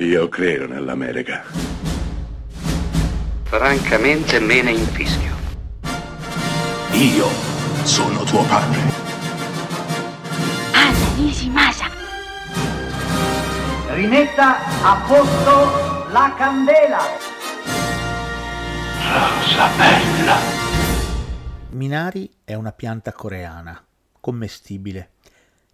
Io credo nell'America. Francamente me ne infischio. Io sono tuo padre. Anna Nishimasa. Rimetta a posto la candela. Rosa bella. Minari è una pianta coreana, commestibile,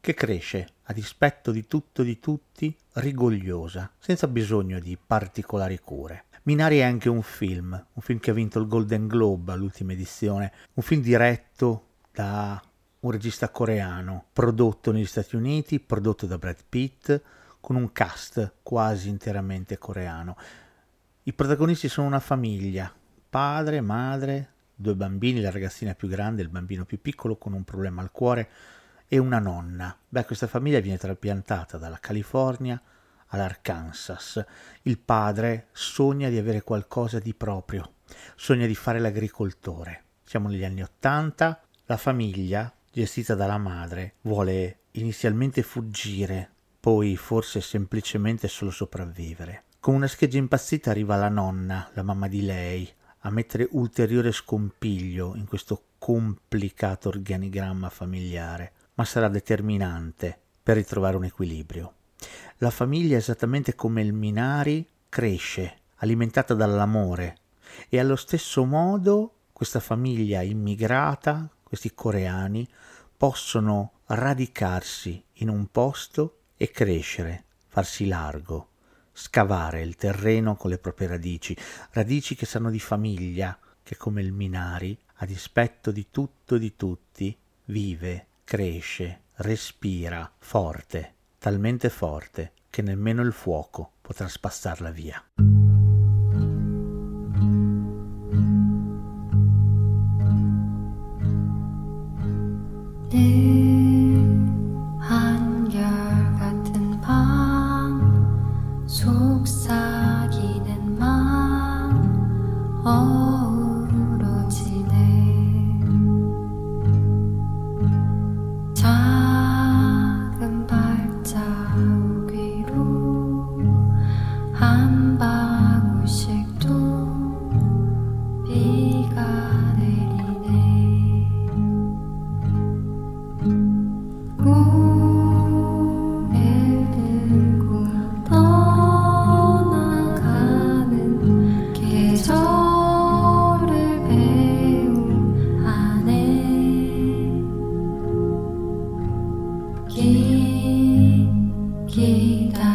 che cresce a dispetto di tutto e di tutti, rigogliosa, senza bisogno di particolari cure. Minari è anche un film, un film che ha vinto il Golden Globe all'ultima edizione, un film diretto da un regista coreano, prodotto negli Stati Uniti, prodotto da Brad Pitt, con un cast quasi interamente coreano. I protagonisti sono una famiglia, padre, madre, due bambini, la ragazzina più grande e il bambino più piccolo con un problema al cuore e una nonna. Beh, questa famiglia viene trapiantata dalla California all'Arkansas. Il padre sogna di avere qualcosa di proprio, sogna di fare l'agricoltore. Siamo negli anni Ottanta, la famiglia, gestita dalla madre, vuole inizialmente fuggire, poi forse semplicemente solo sopravvivere. Con una scheggia impazzita arriva la nonna, la mamma di lei, a mettere ulteriore scompiglio in questo complicato organigramma familiare, ma sarà determinante per ritrovare un equilibrio. La famiglia, esattamente come il Minari, cresce, alimentata dall'amore, e allo stesso modo questa famiglia immigrata, questi coreani, possono radicarsi in un posto e crescere, farsi largo, scavare il terreno con le proprie radici, radici che sanno di famiglia, che come il Minari, a dispetto di tutto e di tutti, vive, cresce, respira forte, talmente forte che nemmeno il fuoco potrà spazzarla via. I'm 기다.